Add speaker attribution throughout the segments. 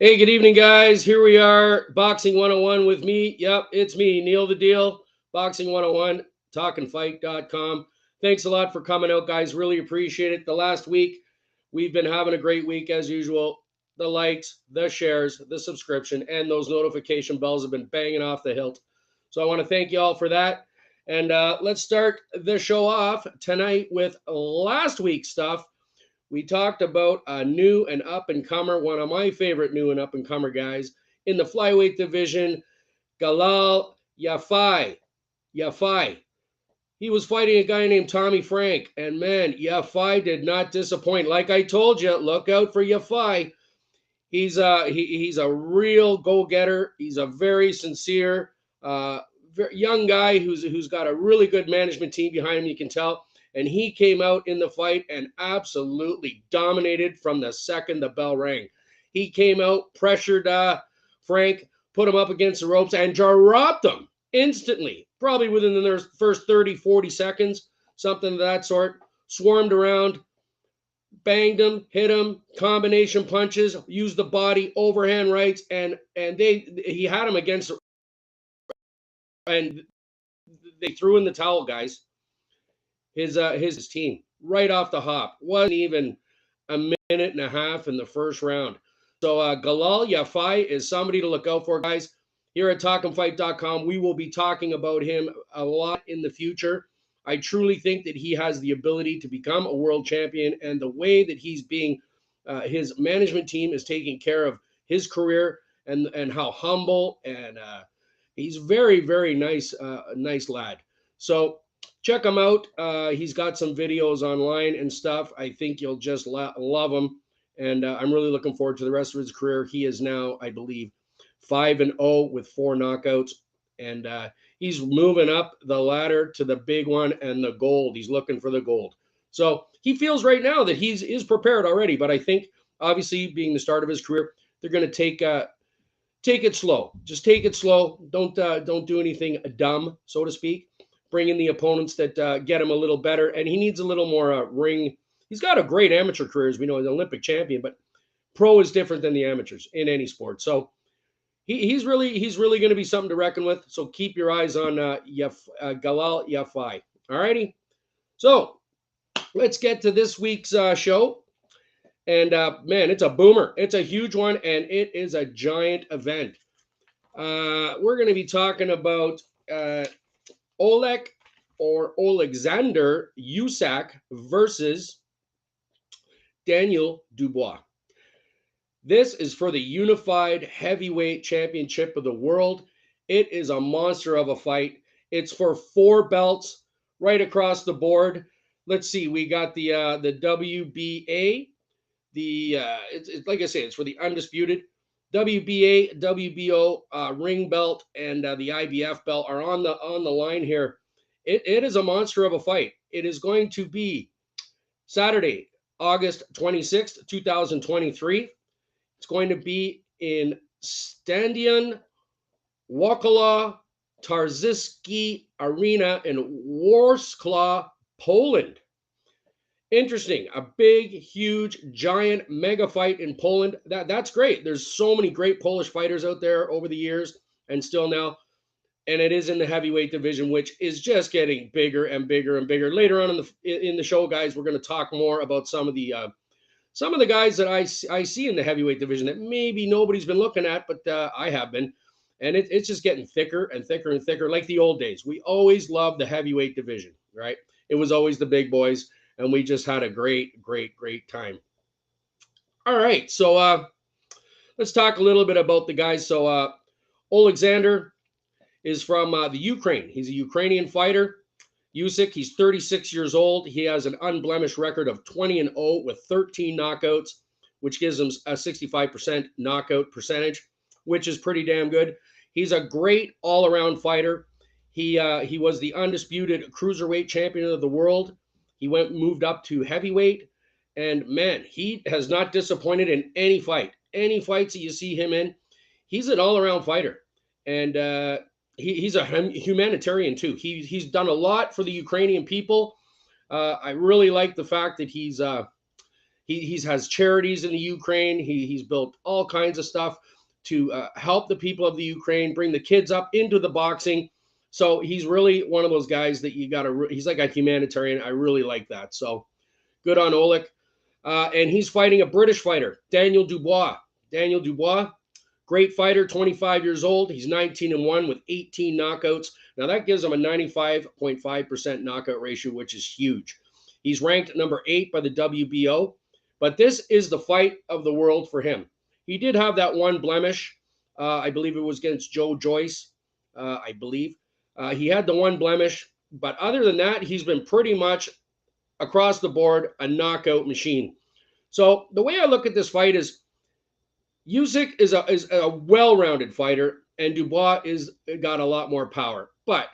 Speaker 1: Hey, good evening, guys. Here we are, Boxing 101 with me. Yep, it's me, Neil the Deal, Boxing 101, talkandfight.com. Thanks a lot for coming out, guys. Really appreciate it. The last week, we've been having a great week as usual. The likes, the shares, the subscription, and those notification bells have been banging off the hilt. So I want to thank you all for that. And uh, let's start the show off tonight with last week's stuff we talked about a new and up and comer, one of my favorite new and up and comer guys in the flyweight division, Galal Yafai. Yafai. He was fighting a guy named Tommy Frank, and man, Yafai did not disappoint. Like I told you, look out for Yafai. He's a he, he's a real go-getter. He's a very sincere, uh, very young guy who's who's got a really good management team behind him. You can tell and he came out in the fight and absolutely dominated from the second the bell rang. He came out, pressured uh, Frank, put him up against the ropes, and dropped him instantly, probably within the first 30, 40 seconds, something of that sort. Swarmed around, banged him, hit him, combination punches, used the body, overhand rights, and and they he had him against and they threw in the towel, guys his uh, his team right off the hop. Wasn't even a minute and a half in the first round. So uh, Galal Yafai is somebody to look out for, guys. Here at talkandfight.com, we will be talking about him a lot in the future. I truly think that he has the ability to become a world champion, and the way that he's being, uh, his management team is taking care of his career, and and how humble and uh, he's very very nice, uh, nice lad. So check him out. Uh, he's got some videos online and stuff. I think you'll just lo- love him. And uh, I'm really looking forward to the rest of his career. He is now, I believe, 5 and 0 with four knockouts. And uh, he's moving up the ladder to the big one and the gold. He's looking for the gold. So he feels right now that he's is prepared already. But I think, obviously, being the start of his career, they're going to take uh, take it slow. Just take it slow. Don't uh, don't do anything dumb, so to speak bring in the opponents that uh, get him a little better. And he needs a little more uh, ring. He's got a great amateur career, as we know, an Olympic champion, but pro is different than the amateurs in any sport. So he, he's really he's really going to be something to reckon with. So keep your eyes on uh, Yaf, uh, Galal Yafai. All righty. So let's get to this week's uh, show. And uh, man, it's a boomer. It's a huge one, and it is a giant event. Uh, we're going to be talking about uh, Oleg or Alexander Usyk versus Daniel Dubois. This is for the unified heavyweight championship of the world. It is a monster of a fight. It's for four belts right across the board. Let's see, we got the uh, the WBA, the uh, it's, it's like I say, it's for the undisputed. WBA, WBO uh, ring belt, and uh, the IBF belt are on the on the line here. It, it is a monster of a fight. It is going to be Saturday, August 26th, 2023. It's going to be in Stadion Wokala Tarczyński Arena in Warsaw, Poland. Interesting. A big, huge, giant mega fight in Poland. That that's great. There's so many great Polish fighters out there over the years and still now. And it is in the heavyweight division, which is just getting bigger and bigger and bigger. Later on in the in the show, guys, we're going to talk more about some of the uh, some of the guys that I I see in the heavyweight division that maybe nobody's been looking at, but uh, I have been. And it, it's just getting thicker and thicker and thicker, like the old days. We always loved the heavyweight division, right? It was always the big boys and we just had a great, great, great time. All right, so uh, let's talk a little bit about the guys. So uh, Alexander is from uh, the Ukraine. He's a Ukrainian fighter. Usyk, he's 36 years old. He has an unblemished record of 20 and 0 with 13 knockouts, which gives him a 65% knockout percentage, which is pretty damn good. He's a great all-around fighter. He uh, he was the undisputed cruiserweight champion of the world he went moved up to heavyweight, and man, he has not disappointed in any fight. Any fights that you see him in, he's an all-around fighter, and uh, he, he's a humanitarian too. He, he's done a lot for the Ukrainian people. Uh, I really like the fact that he's uh, he he's has charities in the Ukraine. He he's built all kinds of stuff to uh, help the people of the Ukraine, bring the kids up into the boxing. So he's really one of those guys that you got to. He's like a humanitarian. I really like that. So good on Oleg. Uh, and he's fighting a British fighter, Daniel Dubois. Daniel Dubois, great fighter, 25 years old. He's 19 and 1 with 18 knockouts. Now that gives him a 95.5% knockout ratio, which is huge. He's ranked number eight by the WBO, but this is the fight of the world for him. He did have that one blemish. Uh, I believe it was against Joe Joyce. Uh, I believe uh, he had the one blemish, but other than that, he's been pretty much across the board a knockout machine. So the way I look at this fight is Usyk is a is a well-rounded fighter, and Dubois is got a lot more power. But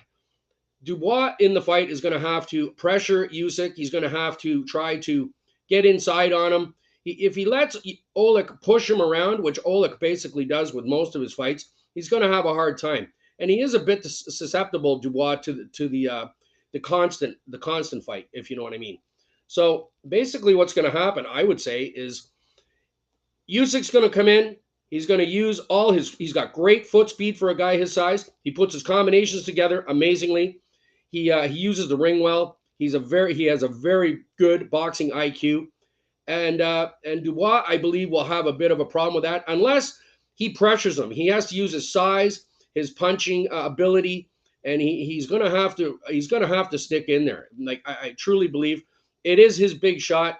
Speaker 1: Dubois in the fight is going to have to pressure Usyk. He's going to have to try to get inside on him. He, if he lets Oleg push him around, which Oleg basically does with most of his fights, he's going to have a hard time. And he is a bit susceptible, Dubois, to the to the uh, the constant the constant fight, if you know what I mean. So basically, what's going to happen, I would say, is Usyk's going to come in. He's going to use all his. He's got great foot speed for a guy his size. He puts his combinations together amazingly. He uh, he uses the ring well. He's a very he has a very good boxing IQ, and uh, and Dubois I believe will have a bit of a problem with that unless he pressures him. He has to use his size, his punching uh, ability, and he he's gonna have to he's gonna have to stick in there. Like I, I truly believe it is his big shot.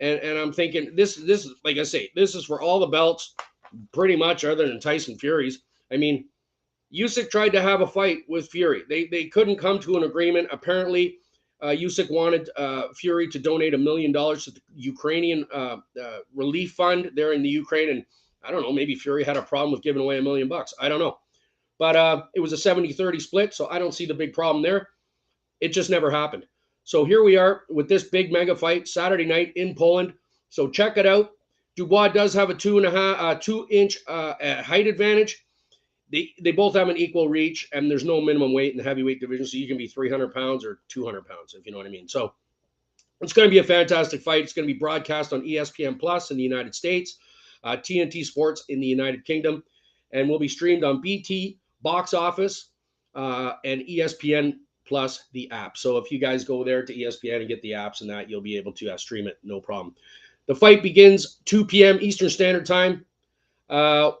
Speaker 1: And and I'm thinking this this like I say this is for all the belts, pretty much other than Tyson Fury's. I mean, Usyk tried to have a fight with Fury. They they couldn't come to an agreement. Apparently, uh, Usyk wanted uh, Fury to donate a million dollars to the Ukrainian uh, uh, relief fund there in the Ukraine, and I don't know, maybe Fury had a problem with giving away a million bucks. I don't know, but uh, it was a 70-30 split, so I don't see the big problem there. It just never happened. So here we are with this big mega fight Saturday night in Poland. So check it out. Dubois does have a two and a half, uh, two inch uh, height advantage. They they both have an equal reach, and there's no minimum weight in the heavyweight division, so you can be 300 pounds or 200 pounds, if you know what I mean. So it's going to be a fantastic fight. It's going to be broadcast on ESPN Plus in the United States, uh, TNT Sports in the United Kingdom, and will be streamed on BT Box Office uh, and ESPN plus the app. So if you guys go there to ESPN and get the apps and that, you'll be able to uh, stream it, no problem. The fight begins 2 p.m. Eastern Standard Time, uh,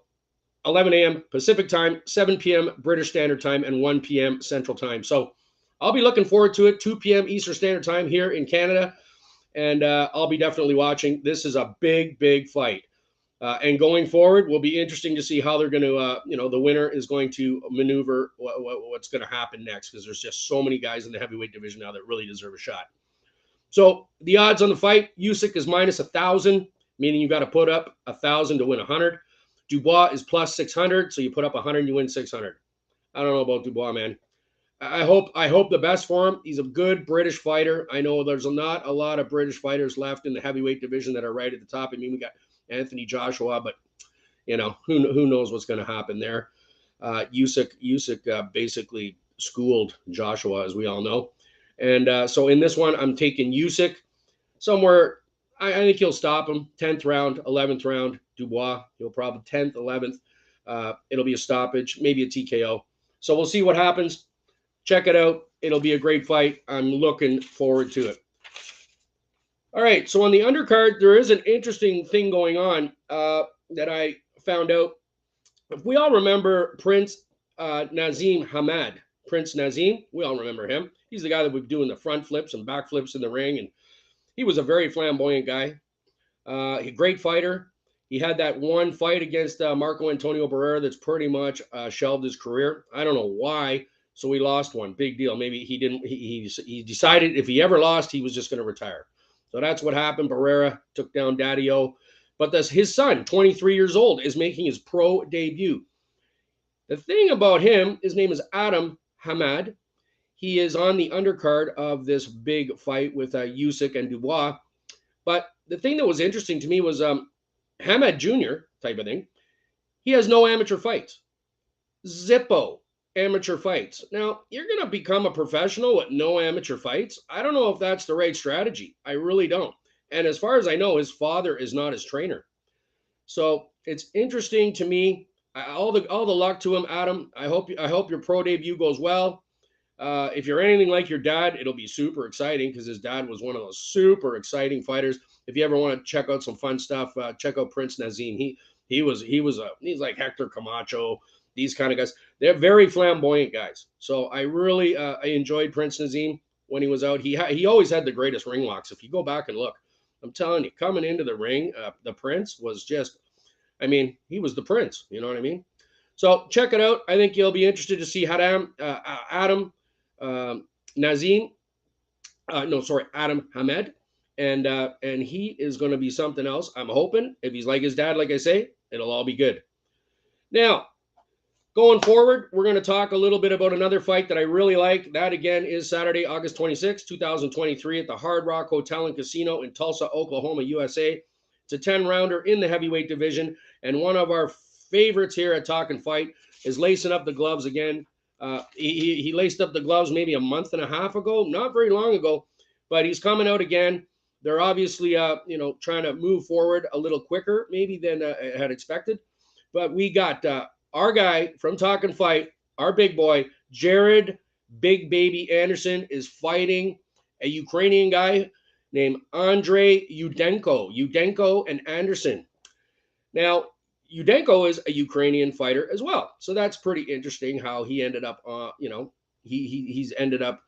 Speaker 1: 11 a.m. Pacific Time, 7 p.m. British Standard Time, and 1 p.m. Central Time. So I'll be looking forward to it. 2 p.m. Eastern Standard Time here in Canada, and uh, I'll be definitely watching. This is a big, big fight. Uh, and going forward, will be interesting to see how they're going to, uh, you know, the winner is going to maneuver what, what, what's going to happen next because there's just so many guys in the heavyweight division now that really deserve a shot. So the odds on the fight, Usyk is minus a thousand, meaning you got to put up a thousand to win a hundred. Dubois is plus six hundred, so you put up a hundred, you win six hundred. I don't know about Dubois, man. I hope I hope the best for him. He's a good British fighter. I know there's not a lot of British fighters left in the heavyweight division that are right at the top. I mean, we got Anthony Joshua, but you know who who knows what's going to happen there. Uh, Usyk Usyk uh, basically schooled Joshua, as we all know, and uh, so in this one, I'm taking Usyk somewhere. I, I think he'll stop him. Tenth round, eleventh round. Dubois, he'll probably tenth, eleventh. Uh, it'll be a stoppage, maybe a TKO. So we'll see what happens. Check it out. It'll be a great fight. I'm looking forward to it. All right. So on the undercard, there is an interesting thing going on uh, that I found out. If we all remember Prince uh, Naseem Hamed, Prince Naseem, we all remember him. He's the guy that was doing the front flips and back flips in the ring, and he was a very flamboyant guy. Uh, a great fighter. He had that one fight against uh, Marco Antonio Barrera that's pretty much uh, shelved his career. I don't know why. So he lost one. Big deal. Maybe he didn't. He, he, he decided if he ever lost, he was just going to retire. So that's what happened. Barrera took down Daddio. But this, his son, 23 years old, is making his pro debut. The thing about him, his name is Adam Hamed. He is on the undercard of this big fight with uh, Usyk and Dubois. But the thing that was interesting to me was um, Hamed Jr. type of thing. He has no amateur fights. Zippo amateur fights. Now, you're going to become a professional with no amateur fights. I don't know if that's the right strategy. I really don't. And as far as I know, his father is not his trainer. So it's interesting to me. All the all the luck to him, Adam. I hope I hope your pro debut goes well. Uh, if you're anything like your dad, it'll be super exciting because his dad was one of those super exciting fighters. If you ever want to check out some fun stuff, uh, check out Prince Naseem. He he was he was a he's like Hector Camacho, these kind of guys. They're very flamboyant guys. So I really uh, I enjoyed Prince Naseem when he was out. He ha- he always had the greatest ring walks. If you go back and look, I'm telling you, coming into the ring, uh, the Prince was just, I mean, he was the Prince. You know what I mean? So check it out. I think you'll be interested to see Adam uh, Adam um, Naseem, uh, no, sorry, Adam Hamed, and uh, and he is going to be something else. I'm hoping if he's like his dad, like I say, it'll all be good. Now, going forward, we're going to talk a little bit about another fight that I really like. That again is Saturday, August 26, 2023, at the Hard Rock Hotel and Casino in Tulsa, Oklahoma, USA. It's a 10 rounder in the heavyweight division, and one of our favorites here at Talking Fight is lacing up the gloves again uh, he, he laced up the gloves maybe a month and a half ago, not very long ago, but he's coming out again. They're obviously, uh, you know, trying to move forward a little quicker maybe than uh, had expected. But we got uh, our guy from Talking Fight, our big boy, Jared Big Baby Anderson, is fighting a Ukrainian guy named Andrei Rudenko. Rudenko and Anderson. Now, Rudenko is a Ukrainian fighter as well. So that's pretty interesting how he ended up, uh, you know, he, he he's ended up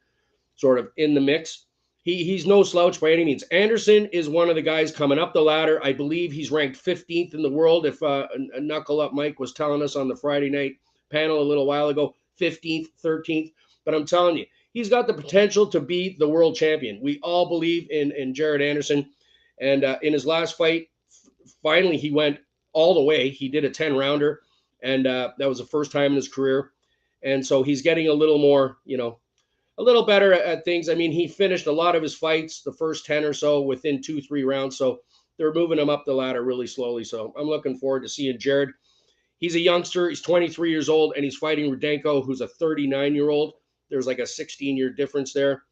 Speaker 1: sort of in the mix. He, he's no slouch by any means. Anderson is one of the guys coming up the ladder. I believe he's ranked 15th in the world. If uh, a, Knuckle Up Mike was telling us on the Friday night panel a little while ago, 15th, 13th. But I'm telling you, he's got the potential to be the world champion. We all believe in, in Jared Anderson. And uh, in his last fight, finally he went all the way. He did a 10 rounder, and uh, that was the first time in his career. And so he's getting a little more, you know, a little better at, things. I mean, he finished a lot of his fights, the first 10 or so, within two, three rounds. So they're moving him up the ladder really slowly. So I'm looking forward to seeing Jared. He's a youngster. He's 23 years old, and he's fighting Rudenko, who's a 39 year old. There's like a 16 year difference there.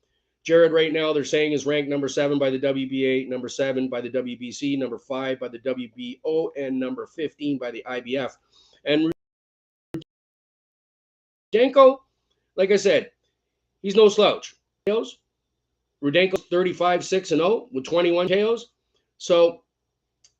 Speaker 1: Jared, right now, they're saying is ranked number seven by the WBA, number seven by the WBC, number five by the WBO, and number 15 by the IBF. And Rudenko, like I said, he's no slouch. Rudenko's 35, 6 and 0 with 21 KOs. So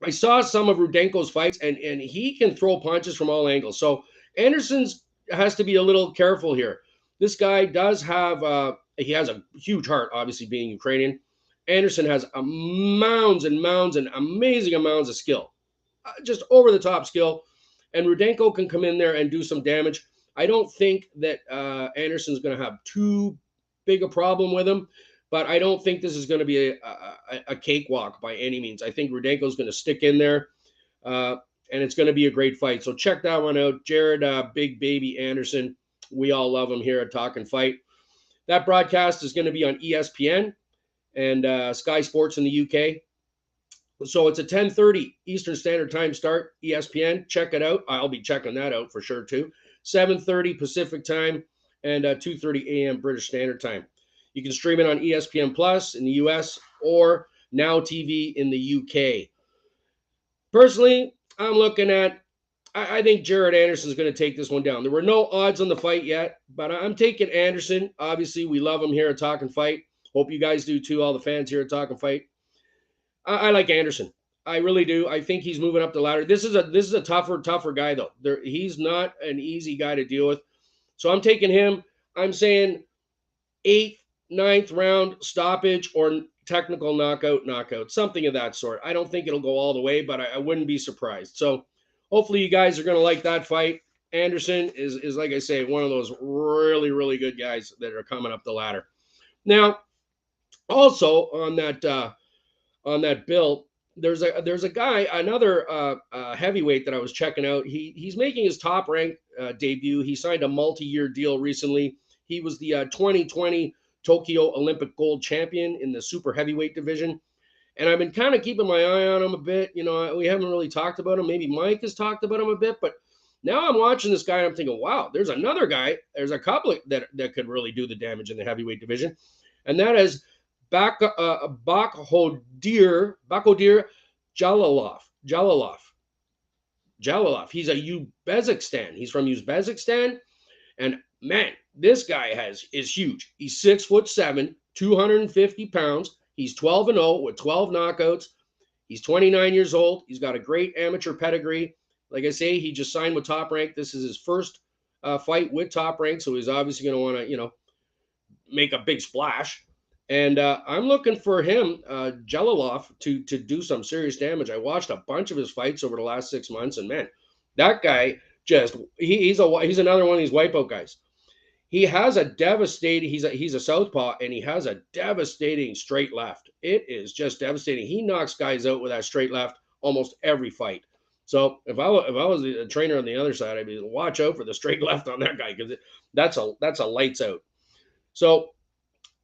Speaker 1: I saw some of Rudenko's fights, and, and he can throw punches from all angles. So Anderson's has to be a little careful here. This guy does have. Uh, he has a huge heart, obviously being Ukrainian. Anderson has a mounds and mounds and amazing amounts of skill, uh, just over the top skill. And Rudenko can come in there and do some damage. I don't think that uh, Anderson's going to have too big a problem with him, but I don't think this is going to be a, a, a cakewalk by any means. I think Rudenko's going to stick in there, uh, and it's going to be a great fight. So check that one out. Jared, uh, Big Baby Anderson. We all love him here at Talk and Fight. That broadcast is going to be on ESPN and uh, Sky Sports in the UK. So it's a 10:30 Eastern Standard Time start. ESPN, check it out. I'll be checking that out for sure too. 7:30 Pacific Time and uh, 2:30 a.m. British Standard Time. You can stream it on ESPN Plus in the US or Now TV in the UK. Personally, I'm looking at I, I think Jared Anderson is going to take this one down. There were no odds on the fight yet, but I'm taking Anderson. Obviously, we love him here at Talking Fight. Hope you guys do too, all the fans here at Talking Fight. I, I like Anderson. I really do. I think he's moving up the ladder. This is a this is a tougher, tougher guy though. There, he's not an easy guy to deal with. So I'm taking him. I'm saying eighth, ninth round stoppage or technical knockout, knockout, something of that sort. I don't think it'll go all the way, but I, I wouldn't be surprised. So hopefully you guys are going to like that fight. Anderson is is like I say, one of those really really good guys that are coming up the ladder. Now, also on that uh, on that bill, there's a there's a guy, another uh, uh, heavyweight that I was checking out. He he's making his top rank uh, debut. He signed a multi year deal recently. He was the 2020 uh, Tokyo Olympic gold champion in the super heavyweight division. And I've been kind of keeping my eye on him a bit. You know, we haven't really talked about him. Maybe Mike has talked about him a bit, but now I'm watching this guy and I'm thinking, wow, there's another guy. There's a couple that, that could really do the damage in the heavyweight division. And that is Bak uh, Bakhodir Bakodir Jalalov Jalalov Jalalov. He's a Uzbekistan. He's from Uzbekistan, and man, this guy has is huge. He's six foot seven, 250 pounds. He's 12 and 0 with 12 knockouts. He's 29 years old. He's got a great amateur pedigree. Like I say, he just signed with Top Rank. This is his first uh, fight with Top Rank, so he's obviously going to want to, you know, make a big splash. And uh, I'm looking for him, uh, Jalalov, to to do some serious damage. I watched a bunch of his fights over the last six months, and man, that guy just he, he's a he's another one of these wipeout guys. He has a devastating. He's a he's a southpaw, and he has a devastating straight left. It is just devastating. He knocks guys out with that straight left almost every fight. So if I if I was a trainer on the other side, I'd be watch out for the straight left on that guy because that's a that's a lights out. So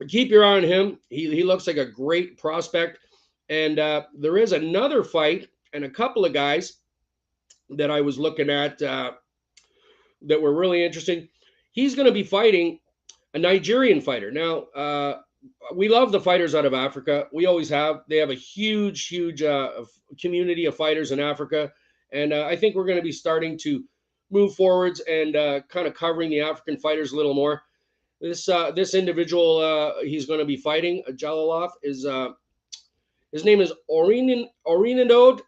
Speaker 1: keep your eye on him. He he looks like a great prospect. And uh, there is another fight and a couple of guys that I was looking at uh, that were really interesting. He's going to be fighting a Nigerian fighter. Now, uh, we love the fighters out of Africa. We always have. They have a huge, huge uh, community of fighters in Africa. And uh, I think we're going to be starting to move forwards and uh, kind of covering the African fighters a little more. This uh, this individual uh, he's going to be fighting, Jalalov, is uh, his name is Orinin Orinadode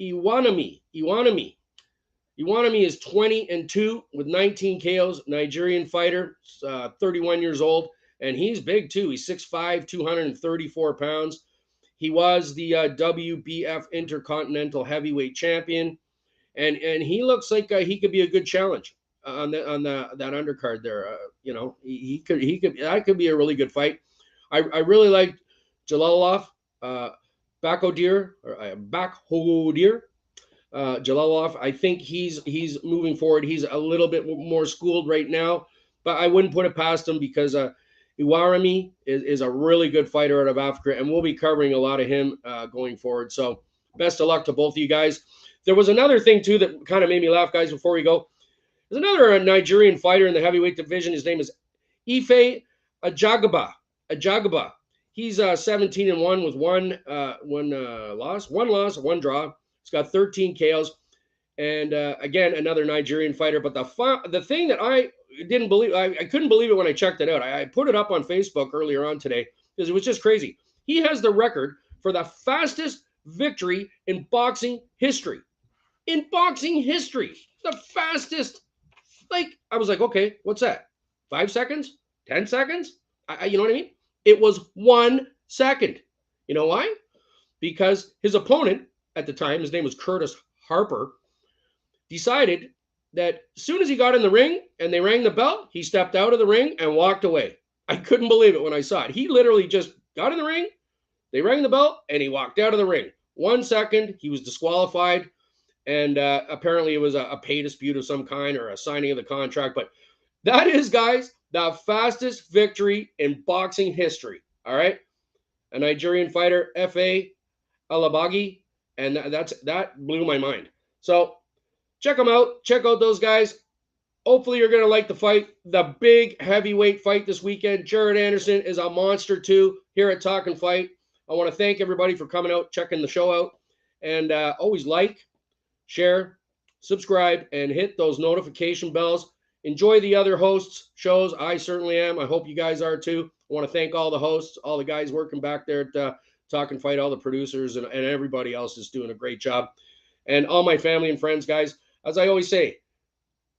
Speaker 1: Ehwarieme. Ehwarieme. Ehwarieme is 20 and 2 with 19 KOs, Nigerian fighter, uh, 31 years old, and he's big too. He's 6'5, 234 pounds. He was the uh, WBF Intercontinental Heavyweight Champion, and and he looks like uh, he could be a good challenge on the on the that undercard there. You know, he, he, could he could that could be a really good fight. I, I really like Jalalov, uh, Bakhodir or uh, Bakhodir, uh, Jalalov. I think he's he's moving forward. He's a little bit more schooled right now, but I wouldn't put it past him because uh, Ehwarieme is, is a really good fighter out of Africa, and we'll be covering a lot of him uh, going forward. So best of luck to both of you guys. There was another thing too that kind of made me laugh, guys. Before we go, there's another uh, Nigerian fighter in the heavyweight division. His name is Efe Ajagba. Ajagba. He's uh, 17 and one with one uh, one uh, loss, one loss, one draw. He's got 13 KOs, and uh, again another Nigerian fighter. But the fu- the thing that I didn't believe, I, I, couldn't believe it when I checked it out. I, I put it up on Facebook earlier on today because it was just crazy. He has the record for the fastest victory in boxing history. In boxing history, the fastest like, I was like, okay, what's that? Five seconds? 10 seconds? I, I, you know what I mean? It was one second. You know why? Because his opponent at the time, his name was Curtis Harper, decided that as soon as he got in the ring and they rang the bell, he stepped out of the ring and walked away. I couldn't believe it when I saw it. He literally just got in the ring, they rang the bell, and he walked out of the ring. One second, he was disqualified and uh, apparently it was a, a pay dispute of some kind or a signing of the contract. But that is, guys, the fastest victory in boxing history. All right, a Nigerian fighter, Fa Alabagi, and that's that blew my mind. So check them out. Check out those guys. Hopefully, you're to like the fight. The big heavyweight fight this weekend. Jared Anderson is a monster too here at Talk and Fight. I want to thank everybody for coming out, checking the show out, and uh, always like, share, subscribe, and hit those notification bells. Enjoy the other hosts' shows. I certainly am. I hope you guys are too. I want to thank all the hosts, all the guys working back there at uh, Talk and Fight, all the producers, and, and everybody else is doing a great job. And all my family and friends, guys, as I always say,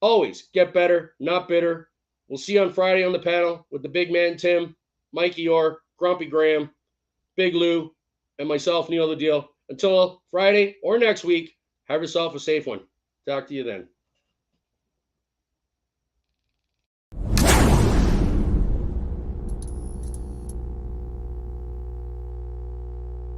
Speaker 1: always get better, not bitter. We'll see you on Friday on the panel with the big man Tim, Mikey Orr, Grumpy Graham, Big Lou, and myself, Neil the Deal. Until Friday or next week, have yourself a safe one. Talk to you then.